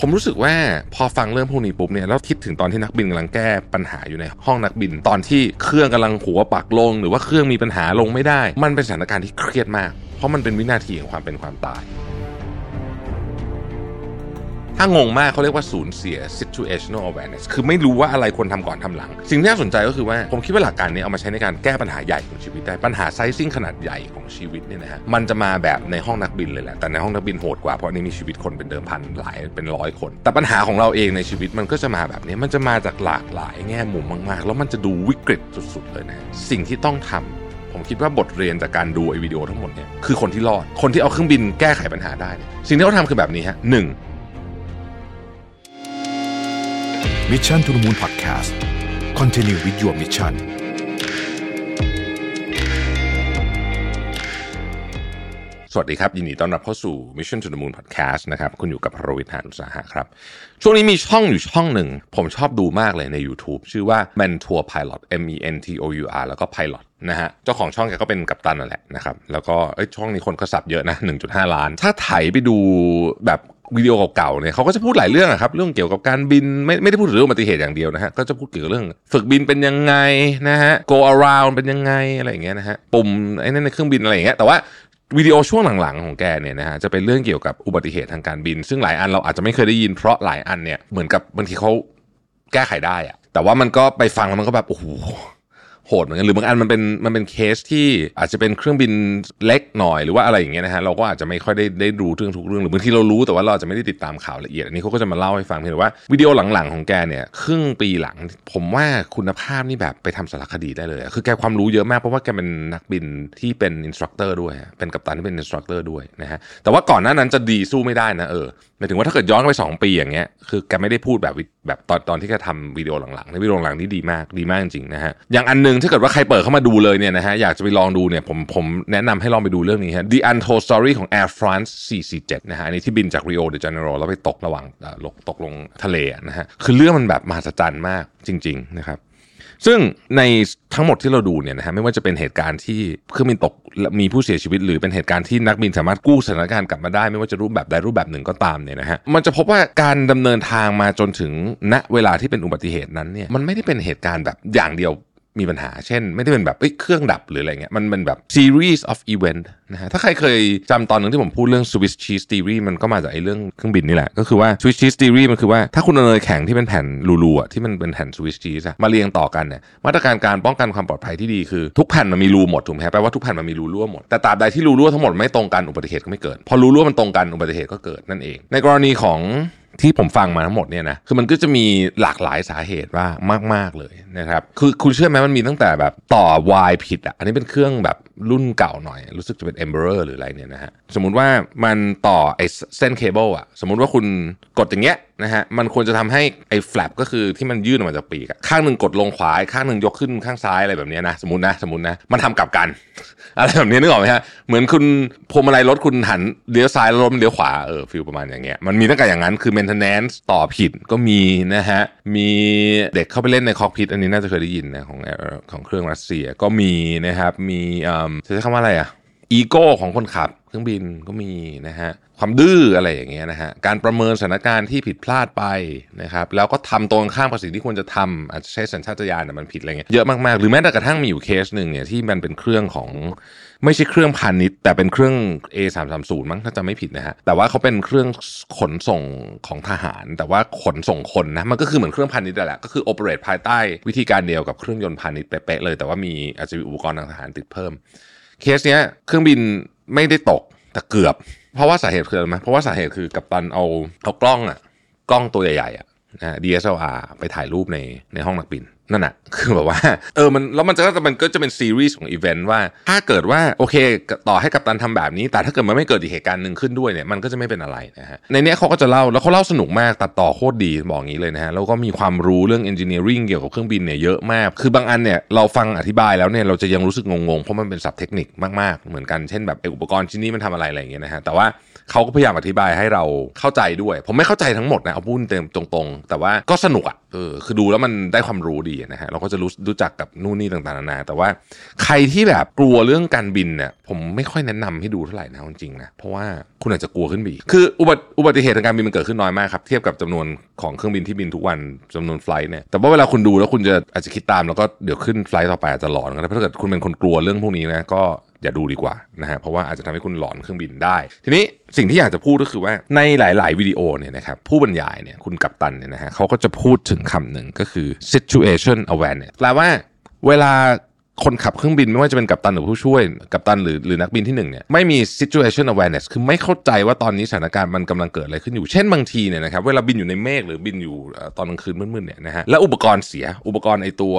ผมรู้สึกว่าพอฟังเรื่องพวกนี้ปุ๊บเนี่ยแล้วคิดถึงตอนที่นักบินกำลังแก้ปัญหาอยู่ในห้องนักบิน ตอนที่เครื่องกำลังหัวปักลง หรือว่าเครื่องมีปัญหาลงไม่ได้ มันเป็นสถานการณ์ที่เครียดมาก เพราะมันเป็นวินาทีของความเป็นความตาย ถ้างงมากเขาเรียกว่าสูญเสีย situational awareness คือไม่รู้ว่าอะไรควรทำก่อนทำหลัง สิ่งที่น่าสนใจก็คือว่า ผมคิดว่าหลักการนี้เอามาใช้ในการแก้ปัญหาใหญ่ของชีวิตได้ ปัญหาไซซิ่งขนาดใหญ่ของชีวิตเนี่ยนะฮะ มันจะมาแบบในห้องนักบินเลยแหละ แต่ในห้องนักบินโหดกว่า เพราะนนี้มีชีวิตคนเป็นเดิมพันหลายเป็นร้อยคน แต่ปัญหาของเราเองในชีวิตมันก็จะมาแบบนี้ มันจะมาจากหลากหลายแง่มุมมาก ๆ แล้วมันจะดูวิกฤตสุด ๆ เลยนะ สิ่งที่ต้องทำผมคิดว่าบทเรียนจากการดูไอ้วิดีโอทั้งหมดเนี่ยคือคนที่รอด คนที่เอาเครื่องบินแก้ไขปัญหาได้ สิ่งที่เขาทำคือแบบนี้ฮะหนึ่ง Mission to the Moon Podcast Continue with your mission สวัสดีครับ ยินดีต้อนรับเข้าสู่ Mission to the Moon Podcast นะครับ คุณอยู่กับพรวิทยานุสาหะครับ ช่วงนี้มีช่องอยู่ช่องหนึ่ง ผมชอบดูมากเลยใน YouTube ชื่อว่า Mentor Pilot M E N T O U R แล้วก็ Pilot นะฮะ เจ้าของช่องแกก็เป็นกัปตันนั่นแหละนะครับ แล้วก็ช่องนี้คนก็สับเยอะนะ 1.5 ล้าน ถ้าไถไปดูแบบ วิดีโอเก่าๆเนี่ยเขาก็จะพูดหลายเรื่องครับ เรื่องเกี่ยวกับการบินไม่ไม่ได้พูดถึงเรื่องอุบัติเหตุอย่างเดียวนะฮะก็จะพูดเกี่ยวกับเรื่อง ฝึกบินเป็นยังไงนะฮะ go around เป็นยังไงอะไรอย่างเงี้ยนะฮะปุ่มไอ้นั่นในเครื่องบินอะไรอย่างเงี้ยแต่ว่าวิดีโอช่วงหลังๆของแกเนี่ยนะฮะจะเป็นเรื่องเกี่ยวกับอุบัติเหตุทางการบิน ซึ่งหลายอันเราอาจจะไม่เคยได้ยินเพราะหลายอันเนี่ยเหมือนกับบางทีเขาแก้ไขได้อะแต่ว่ามันก็ไปฟังแล้วมันก็แบบโอ้โห โหดเหมือนกันหรือบางอันมันเป็นมันเป็นเคสที่อาจจะเป็นเครื่องบินเล็กหน่อยหรือว่าอะไรอย่างเงี้ยนะฮะเราก็อาจจะไม่ค่อยได้ได้รู้เรื่องทุกเรื่องหรือบางทีเรารู้แต่ว่าเราจะไม่ได้ติดตามข่าวละเอียดอันนี้เขาก็จะมาเล่าให้ฟังเพียงแต่ว่าวิดีโอหลังๆของแกเนี่ยครึ่งปีหลัง ผมว่าคุณภาพนี่แบบไปทำสารคดีได้เลยคือแกความรู้เยอะมากเพราะว่าแกเป็นนักบินที่เป็น instructor ด้วย เป็นกัปตันที่เป็น instructor ด้วยนะฮะแต่ว่าก่อนหน้านั้นจะดีสู้ไม่ได้นะเออ หมายถึงว่าถ้าเกิดย้อนไป 2 ปีอย่างเงี้ยคือแกไม่ได้พูดแบบแบบตอนตอนที่แกทำวิดีโอหลังๆในวิดีโอหลังนี่ดีมากดีมากจริงๆนะฮะอย่างอันหนึงถ้าเกิดว่าใครเปิดเข้ามาดูเลยเนี่ยนะฮะอยากจะไปลองดูเนี่ยผมผมแนะนำให้ลองไปดูเรื่องนี้ฮะ The Untold Story ของ Air France 447นะฮะอันนี้ที่บินจาก Rio de Janeiro แล้วไปตกระหว่างเอ่อลงตกลงทะเลนะฮะคือเรื่องมันแบบมหัศจรรย์มากจริงๆนะครับ ซึ่งในทั้งหมดที่เราดูเนี่ยนะฮะไม่ว่าจะเป็นเหตุการณ์ที่เครื่องบินตกมีผู้เสียชีวิต หรือเป็นเหตุการณ์ที่นักบินสามารถกู้สถานการณ์กลับมาได้ ไม่ว่าจะรูปแบบใดรูปแบบหนึ่งก็ตามเนี่ยนะฮะมันจะพบว่าการดำเนินทางมาจนถึงณเวลาที่เป็นอุบัติเหตุนั้นเนี่ยมันไม่ได้เป็นเหตุการณ์แบบอย่างเดียว มีปัญหา เช่น ไม่ได้เป็นแบบเอ้ยเครื่องดับหรืออะไรเงี้ยมันเป็นแบบ series of event นะฮะถ้าใครเคยจำตอนหนึ่งที่ผมพูดเรื่อง Swiss cheese theory มันก็มาจากไอ้เรื่องเครื่องบินนี่แหละ ก็คือว่า Swiss cheese theory มันคือว่าถ้าคุณเอาเนยแข็งที่เป็นแผ่นรูๆอะที่มันเป็นแผ่น Swiss cheese อะมาเรียงต่อกันเนี่ยมาตรการการป้องกันความปลอดภัยที่ดีคือทุกแผ่นมันมีรูหมดถูกไหมแปลว่าทุกแผ่นมันมีรูรั่วหมดแต่ตราบใดที่รูรั่วทั้งหมดไม่ตรงกันอุบัติเหตุก็ไม่เกิด พอรูรั่วมันตรงกันอุบัติเหตุก็เกิดนั่นเอง ในกรณีของ ที่ผมฟังมาทั้งหมดเนี่ยนะคือมันก็จะมีหลากหลายสาเหตุว่ามาก ๆ เลยนะครับ คือคุณเชื่อไหมมันมีตั้งแต่แบบต่อวายผิดอะอันนี้เป็นเครื่องแบบ รุ่นเก่าหน่อย รู้สึกจะเป็น Embraer หรืออะไรเนี่ยนะฮะสมมุติว่ามันต่อไอ้เส้นเคเบิลอะสมมุติว่าคุณกดอย่างเงี้ยนะฮะมันควรจะทำให้ไอ้ flap ก็คือที่มันยื่นออกมาจากปีกข้างหนึ่งกดลงขวาข้างหนึ่งยกขึ้นข้างซ้ายอะไรแบบเนี้ยนะสมมตินะสมมตินะมันทำกลับกัน อะไรแบบนี้นึกออกไหมฮะเหมือนคุณพวงมาลัยรถคุณหันเลี้ยวซ้ายแล้วรถมันเลี้ยวขวาเออ feel ประมาณอย่างเงี้ยมันมีตั้งแต่อย่างนั้นคือ maintenance ต่อผิดก็มีนะฮะมีเด็กเข้าไปเล่นใน cockpit อันนี้น่าจะเคยได้ยินนะของของเครื่องรัสเซียก็มีนะครับมีเอ่อจะใช้คำว่าอะไรอะอีโก้ของคนขับ เครื่องบินก็มีนะฮะความดื้ออะไรอย่างเงี้ยนะฮะการประเมินสถานการณ์ที่ผิดพลาดไปนะครับแล้วก็ทำตรงข้ามกับสิ่งที่ควรจะทำอาจจะใช้สัญชาตญาณแต่มันผิดอะไรเงี้ยเยอะมากๆหรือแม้แต่กระทั่งมีอยู่เคสหนึ่งเนี่ยที่มันเป็นเครื่องของไม่ใช่เครื่องพาณิชย์แต่เป็นเครื่อง A 3 3 0มั้งถ้าจะไม่ผิดนะฮะแต่ว่าเขาเป็นเครื่องขนส่งของทหาร แต่ว่าขนส่งคนนะมันก็คือเหมือนเครื่องพาณิชย์นั่นแหละก็คือโอเปเรตภายใต้วิธีการเดียวกับเครื่องยนต์พาณิชย์เป๊ะๆเลย แต่ว่ามีอาจจะมีอุปกรณ์ทางทหารติดเพิ่มเคสเนี้ยเครื่องบิน ไม่ได้ตกแต่เกือบ เพราะว่าสาเหตุคืออะไรไหมเพราะว่าสาเหตุคือกัปตันเอาเอากล้องอะกล้องตัวใหญ่ๆอะนะ DSLR ไปถ่ายรูปในในห้องนักบิน นั่นน่ะคือแบบว่าเออมันแล้วมันจะก็จะมันก็จะเป็นซีรีส์ของอีเวนต์ว่า ถ้าเกิดว่าโอเค ต่อให้กัปตันทำแบบนี้ แต่ถ้าเกิดมันไม่เกิดอีกเหตุการณ์หนึ่งขึ้นด้วยเนี่ยมันก็จะไม่เป็นอะไรนะฮะในเนี้ยเขาก็จะเล่าแล้วเขาเล่าสนุกมากตัดต่อโคตรดีบอกงี้เลยนะฮะแล้วก็มีความรู้เรื่อง engineering เกี่ยวกับเครื่องบินเนี่ยเยอะมาก คือบางอันเนี่ยเราฟังอธิบายแล้วเนี่ยเราจะยังรู้สึกงงๆเพราะมันเป็นศัพท์เทคนิคมากๆเหมือนกันเช่นแบบอุปกรณ์ชิ้นนี้มันทำอะไรอะไรอย่างเงี้ยนะฮะแต่ว่าเขาก็พยายามอธิบายให้เราเข้าใจด้วย ผมไม่เข้าใจทั้งหมดนะเอาพูดเต็มตรง ๆ แต่ว่าก็สนุกอะเออคือดูแล้วมันได้ความรู้ดีนะฮะเราก็จะรู้รู้จักกับนู่นนี่ต่างๆนานาแต่ว่าใครที่แบบกลัวเรื่องการบินเนี่ยผมไม่ค่อยแนะนำให้ดูเท่าไหร่นะจริงๆนะเพราะว่าคุณอาจจะกลัวขึ้นไปอีกคืออุบัติอุบัติเหตุทางการบินมันเกิดขึ้นน้อยมากครับเทียบกับจำนวนของเครื่องบินที่บินทุกวันจำนวนไฟล์เนี่ยแต่ว่าเวลาคุณดูแล้วคุณจะอาจจะคิดตามแล้วก็เดี๋ยวขึ้นไฟล์ต่อไปอาจจะหลอนก็ได้ถ้าเกิดคุณเป็นคนกลัวเรื่องพวกนี้นะก็ อย่าดูดีกว่านะฮะเพราะว่าอาจจะทำให้คุณหลอนเครื่องบินได้ ทีนี้สิ่งที่อยากจะพูดก็คือว่าในหลาย ๆ วิดีโอเนี่ยนะครับผู้บรรยายเนี่ยคุณกัปตันเนี่ยนะฮะเขาก็จะพูดถึงคำหนึ่งก็คือ situation awareness แปลว่าเวลาคนขับเครื่องบินไม่ว่าจะเป็นกัปตันหรือผู้ช่วย กัปตันหรือหรือนักบินที่หนึ่งเนี่ยไม่มี situation awareness คือไม่เข้าใจว่าตอนนี้สถานการณ์มันกำลังเกิดอะไรขึ้นอยู่ เช่นบางทีเนี่ยนะครับเวลาบินอยู่ในเมฆหรือบินอยู่ตอนกลางคืนมืดๆเนี่ยนะฮะแล้วอุปกรณ์เสียอุปกรณ์ไอตัว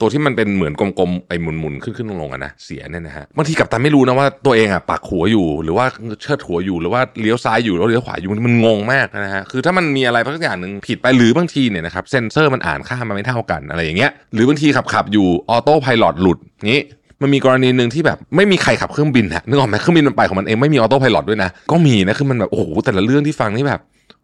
ตัวที่มันเป็นเหมือนกลมๆไอ้หมุนๆขึ้นขึ้นลงๆอะนะเสียเนี่ยนะฮะบางทีกัปตันไม่รู้นะว่าตัวเองอะปักหัวอยู่ หรือว่าเชิดหัวอยู่หรือว่าเลี้ยวซ้ายอยู่แล้วเลี้ยวขวาอยู่มันงงมากนะฮะคือถ้ามันมีอะไรสักอย่างหนึ่งผิดไปหรือบางทีเนี่ยนะครับเซนเซอร์มันอ่านค่ามาไม่เท่ากันอะไรอย่างเงี้ยหรือบางทีขับขับๆอยู่ autopilot หลุดงี้มันมีกรณีหนึ่งที่แบบไม่มีใครขับเครื่องบินฮะนึกออกไหมเครื่องบินมันไปของมันเองไม่มี autopilot ด้วยนะก็มีนะคือมันแบบโอ้โหแต่ละเรื่องที่ฟังนี่แบบ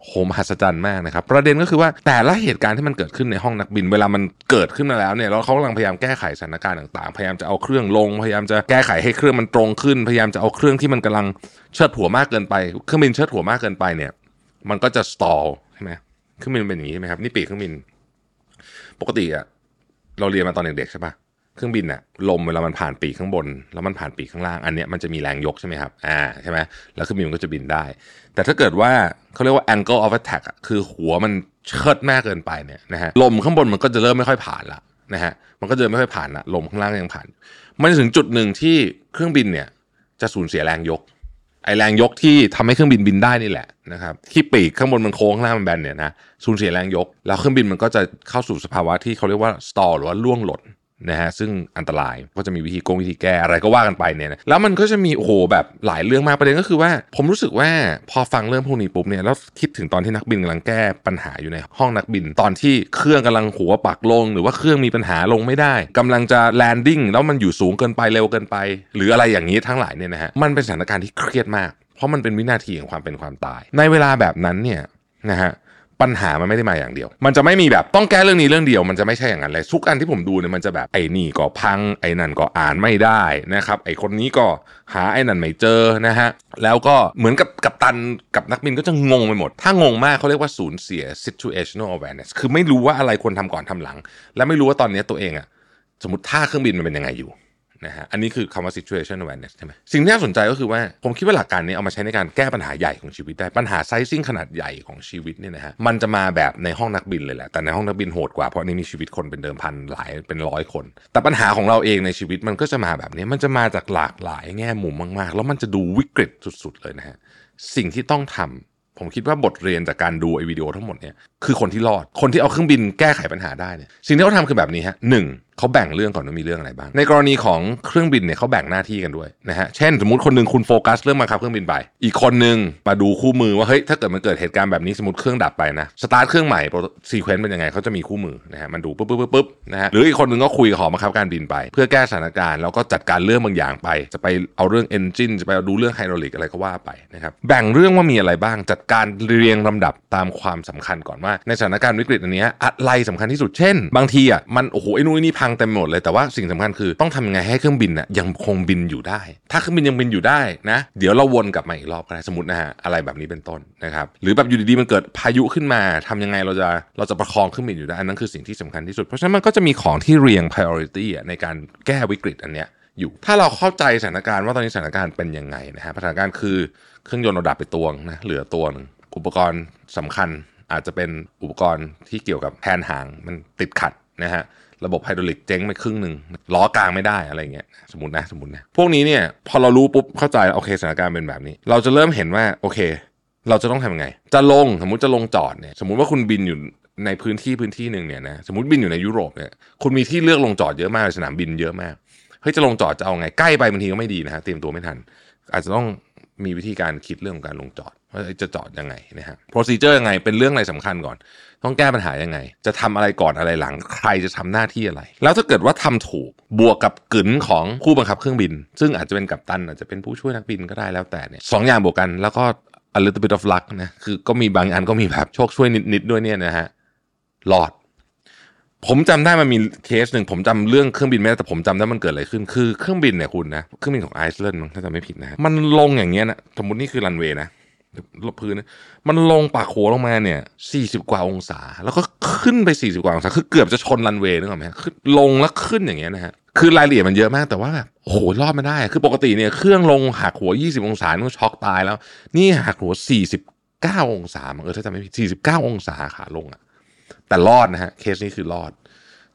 โหมหัศจรรย์มากนะครับ ประเด็นก็คือว่าแต่ละเหตุการณ์ที่มันเกิดขึ้นในห้องนักบิน เวลามันเกิดขึ้นมาแล้วเนี่ยแล้วเขากำลังพยายามแก้ไขสถานการณ์ต่างๆ พยายามจะเอาเครื่องลง พยายามจะแก้ไขให้เครื่องมันตรงขึ้น พยายามจะเอาเครื่องที่มันกำลังเชิดหัวมากเกินไป เครื่องบินเชิดหัวมากเกินไปเนี่ย มันก็จะสตอลใช่ไหมเครื่องบินเป็นอย่างนี้ใช่ไหมครับนี่ปีกเครื่องบิน ปกติอะเราเรียนมาตอนเด็กๆใช่ปะ เครื่องบินอะลมเวลามันผ่านปีกข้างบน แล้วมันผ่านปีกข้างล่าง อันเนี้ยมันจะมีแรงยกใช่ไหมครับ อ่าใช่ไหมแล้วเครื่องบินมันก็จะบินได้ แต่ถ้าเกิดว่าเขาเรียกว่า angle of attack คือหัวมันเชิดมากเกินไปเนี่ยนะฮะลมข้างบนมันก็จะเริ่มไม่ค่อยผ่านละนะฮะมันก็จะไม่ค่อยผ่านละลมข้างล่างยังผ่าน มันถึงจุดหนึ่งที่เครื่องบินเนี่ยจะสูญเสียแรงยกไอแรงยกที่ทำให้เครื่องบินบินได้นี่แหละนะครับที่ปีกข้างบนมันโค้งข้างล่างมันแบนเนี่ยนะสูญเสียแรงยก แล้วเครื่องบินมันก็จะเข้าสู่สภาวะที่เขาเรียกว่า stall หรือว่าล่วงหล่น นะฮะซึ่งอันตรายก็จะมีวิธีโกงวิธีแก้อะไรก็ว่ากันไปเนี่ยนะแล้วมันก็จะมีโอ้โหแบบหลายเรื่องมากประเด็นก็คือว่า ผมรู้สึกว่าพอฟังเรื่องพวกนี้ปุ๊บเนี่ยแล้วคิดถึงตอนที่นักบินกำลังแก้ปัญหาอยู่ในห้องนักบิน ตอนที่เครื่องกำลังหัวปักลง หรือว่าเครื่องมีปัญหาลงไม่ได้กำลังจะ landing แล้วมันอยู่สูงเกินไปเร็วเกินไป หรืออะไรอย่างนี้ทั้งหลายเนี่ยนะฮะมันเป็นสถานการณ์ที่เครียดมาก เพราะมันเป็นวินาทีของความเป็นความตาย ในเวลาแบบนั้นเนี่ยนะฮะ ปัญหามันไม่ได้มาอย่างเดียว มันจะไม่มีแบบต้องแก้เรื่องนี้เรื่องเดียว มันจะไม่ใช่อย่างนั้นเลยทุกอันที่ผมดูเนี่ยมันจะแบบไอ้นี่ก็พังไอ้นั่นก็อ่านไม่ได้นะครับไอ้คนนี้ก็หาไอ้นั่นไม่เจอนะฮะแล้วก็เหมือนกับกับตันกับนักบินก็จะงงไปหมด ถ้างงมากเขาเรียกว่าสูญเสีย situational awareness คือไม่รู้ว่าอะไรควรทำก่อนทำหลัง และไม่รู้ว่าตอนนี้ตัวเองอะสมมติท่าเครื่องบินมันเป็นยังไงอยู่ นะฮะอันนี้คือคำว่า situation awareness ใช่ไหมสิ่งที่น่าสนใจก็คือว่า ผมคิดว่าหลักการนี้เอามาใช้ในการแก้ปัญหาใหญ่ของชีวิตได้ ปัญหาไซซิ่งขนาดใหญ่ของชีวิตเนี่ยนะฮะมันจะมาแบบในห้องนักบินเลยแหละแต่ในห้องนักบินโหดกว่าเพราะนนี้มีชีวิตคนเป็นเดิมพันหลายเป็นร้อยคน แต่ปัญหาของเราเองในชีวิตมันก็จะมาแบบนี้มันจะมาจากหลากหลายแง่มุมมากๆ แล้วมันจะดูวิกฤตสุด ๆ เลยนะฮะสิ่งที่ต้องทำผมคิดว่าบทเรียนจากการดูไอ้วิดีโอทั้งหมดเนี่ยคือคนที่รอดคนที่เอาเครื่องบินแก้ไขปัญหาได้เนี่ยสิ่งที่เขาทำคือแบบนี้ฮะหนึ่ง เขาแบ่งเรื่องก่อนว่ามีเรื่องอะไรบ้าง ในกรณีของเครื่องบินเนี่ยเขาแบ่งหน้าที่กันด้วยนะฮะ เช่น สมมติคนหนึ่งคุณโฟกัสเรื่องบังคับเครื่องบินไป อีกคนหนึ่งมาดูคู่มือว่าเฮ้ยถ้าเกิดมันเกิดเหตุการณ์แบบนี้สมมติเครื่องดับไปนะสตาร์ทเครื่องใหม่sequence เป็นยังไงเขาจะมีคู่มือนะฮะมันดูปุ๊บปุ๊บปุ๊บนะฮะหรืออีกคนหนึ่งก็คุยกับหอบังคับการบินไป เพื่อแก้สถานการณ์แล้วก็จัดการเรื่องบางอย่างไป จะไปเอาเรื่อง engine จะไปเอาดูเรื่อง hydraulic อะไรก็ว่าไปนะครับแบ่งเรื่องว่ามีอะไรบ้าง จัดการเรียงลำดับตามความสำคัญก่อนว่า ในสถานการณ์วิกฤตอันนี้อะไรสำคัญที่สุดเช่น บางทีอะมันโอ้โหไอ้นู่นนี่พังเต็มหมดเลยแต่ว่าสิ่งสำคัญคือต้องทำยังไงให้เครื่องบินน่ะยังคงบินอยู่ได้ ถ้าเครื่องบินยังบินอยู่ได้นะเดี๋ยวเราวนกลับมาอีกรอบก็ได้สมมตินะฮะอะไรแบบนี้เป็นต้นนะครับหรือแบบอยู่ดีๆมันเกิดพายุขึ้นมาทำยังไงเราจะเราจะประคองเครื่องบินอยู่ได้อันนั้นคือสิ่งที่สำคัญที่สุด เพราะฉะนั้นมันก็จะมีของที่เรียง priority ในการแก้วิกฤตอันเนี้ยอยู่ถ้าเราเข้าใจสถานการณ์ว่าตอนนี้สถานการณ์เป็นยังไงนะฮะสถานการณ์คือเครื่องยนต์เราดับไปตัวนะเหลือตัวหนึงอุปกรณ์สำคัญอาจจะเป็นอุปกรณ์ที่เกี่ยวกับแผนหางมันติดขัด นะฮะระบบไฮดรอลิกเจ๊งไปครึ่งหนึ่งล้อกลางไม่ได้อะไรเงี้ยสมมตินะสมมตินะพวกนี้เนี่ยพอเรารู้ปุ๊บเข้าใจโอเคสถานการณ์เป็นแบบนี้ เราจะเริ่มเห็นว่าโอเค เราจะต้องทำยังไง จะลงสมมติจะลงจอดเนี่ยสมมติว่าคุณบินอยู่ในพื้นที่พื้นที่หนึ่งเนี่ยนะสมมติบินอยู่ในยุโรปเนี่ยคุณมีที่เลือกลงจอดเยอะมากสนามบินเยอะมากเฮ้ยจะลงจอดจะเอาไงใกล้ไปบางทีก็ไม่ดีนะฮะเตรียมตัวไม่ทัน อาจจะต้อง มีวิธีการคิดเรื่องของการลงจอดว่าจะจอดยังไงนะฮะ procedure ยังไงเป็นเรื่องอะไรสำคัญก่อน ต้องแก้ปัญหายังไง จะทำอะไรก่อนอะไรหลัง ใครจะทำหน้าที่อะไร แล้วถ้าเกิดว่าทำถูกบวกกับกึ๋นของผู้บังคับเครื่องบิน ซึ่งอาจจะเป็นกัปตันอาจจะเป็นผู้ช่วยนักบินก็ได้แล้วแต่เนี่ยสองอย่างบวกกันแล้วก็ a little bit of luck นะคือก็มีบางอันก็มีแบบโชคช่วยนิดๆด้วยเนี่ยนะฮะรอด ผมจำได้มันมีเคสหนึ่งผมจำเรื่องเครื่องบินไม่ได้แต่ผมจำได้มันเกิดอะไรขึ้น คือเครื่องบินเนี่ยคุณนะเครื่องบินของไอซ์แลนด์มั้งถ้าจำไม่ผิดนะ มันลงอย่างเงี้ยนะสมมตินี่คือรันเวย์นะระบบพื้น มันลงปักหัวลงมาเนี่ยสี่สิบกว่าองศา แล้วก็ขึ้นไปสี่สิบกว่าองศา คือเกือบจะชนรันเวย์นึกออกไหมขึ้นลงแล้วขึ้นอย่างเงี้ยนะฮะ คือรายละเอียดมันเยอะมากแต่ว่าแบบโอ้โหรอดมาได้ คือปกติเนี่ยเครื่องลงหักหัว20องศานี่ก็ช็อกตายแล้ว นี่หักหัว49องศาเออถ้าจำไม่ผิด49องศาขาลงอะ แต่รอดนะฮะเคสนี้คือรอด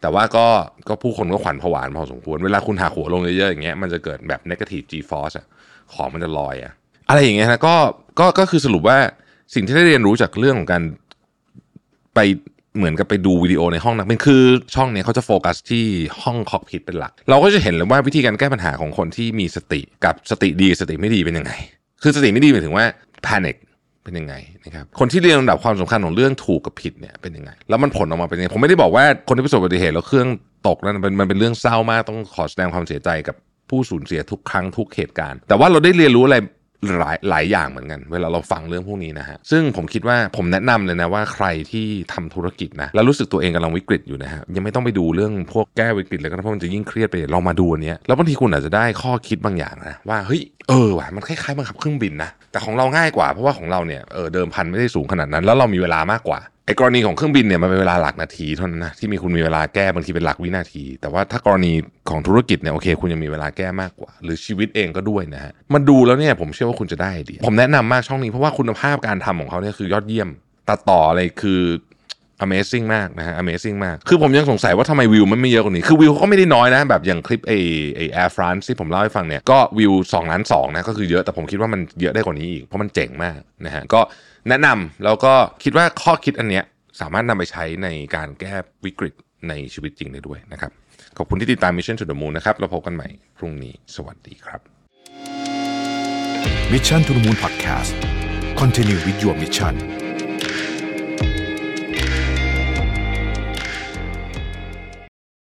แต่ว่าก็ก็ผู้คนก็ขวัญผวาพอสมควร เวลาคุณหักหัวลงเยอะๆอย่างเงี้ยมันจะเกิดแบบ negative g force อะของมันจะลอยอะอะไรอย่างเงี้ยนะก็ก็ก็คือสรุปว่าสิ่งที่ได้เรียนรู้จากเรื่องของการไปเหมือนกับไปดูวิดีโอในห้องนักบินคือช่องเนี้ยเขาจะโฟกัสที่ห้องคอกพิทเป็นหลัก เราก็จะเห็นเลยว่าวิธีการแก้ปัญหาของคนที่มีสติกับสติดีสติไม่ดีเป็นยังไง คือสติไม่ดีหมายถึงว่า panic เป็นยังไงนะครับคนที่เรียนลำดับความสำคัญของเรื่องถูกกับผิดเนี่ยเป็นยังไง แล้วมันผลออกมาเป็นยังไงผมไม่ได้บอกว่าคนที่ประสบอุบัติเหตุแล้วเครื่องตกนั้นมันมันเป็นเรื่องเศร้ามากต้องขอแสดงความเสียใจกับผู้สูญเสียทุกครั้งทุกเหตุการณ์ แต่ว่าเราได้เรียนรู้อะไร หลายหลายอย่างเหมือนกัน เวลาเราฟังเรื่องพวกนี้นะฮะซึ่งผมคิดว่าผมแนะนำเลยนะว่าใครที่ทำธุรกิจนะแล้วรู้สึกตัวเองกำลังวิกฤตอยู่นะฮะยังไม่ต้องไปดูเรื่องพวกแก้วิกฤตเลยก็เพราะมันจะยิ่งเครียดไปลองมาดูอันนี้แล้วบางทีคุณอาจจะได้ข้อคิดบางอย่างนะว่าเฮ้ยเออว่ะมันคล้ายๆบังคับเครื่องบินนะแต่ของเราง่ายกว่าเพราะว่าของเราเนี่ยเออเดิมพันไม่ได้สูงขนาดนั้น แล้วเรามีเวลามากกว่า ไอ้กรณีของเครื่องบินเนี่ยมันเป็นเวลาหลักนาทีเท่านั้นนะที่มีคุณมีเวลาแก้บางทีเป็นหลักวินาที แต่ว่าถ้ากรณีของธุรกิจเนี่ยโอเค คุณยังมีเวลาแก้มากกว่า หรือชีวิตเองก็ด้วยนะฮะมันดูแล้วเนี่ยผมเชื่อว่าคุณจะได้ดี ผมแนะนำมากช่องนี้เพราะว่าคุณภาพการทำของเขาเนี่ยคือยอดเยี่ยมตัดต่ออะไรคือ Amazing มากนะฮะ Amazing มาก คือผมยังสงสัยว่าทำไมวิวมันไม่เยอะกว่านี้ คือวิวเขาก็ไม่ได้น้อยนะ แบบอย่างคลิปไอไอ Air France ที่ผมเล่าให้ฟังเนี่ย ก็วิว2ล้าน2นะ ก็คือเยอะ แต่ผมคิดว่ามันเยอะได้กว่านี้อีก เพราะมันเจ๋งมากนะฮะ ก็แนะนำแล้วก็คิดว่าข้อคิดอันเนี้ยสามารถนำไปใช้ในการแก้วิกฤตในชีวิตจริงได้ด้วยนะครับ ขอบคุณที่ติดตาม Mission to the Moon นะครับ แล้วพบกันใหม่พรุ่งนี้ สวัสดีครับ Mission to the Moon Podcast Continue with your mission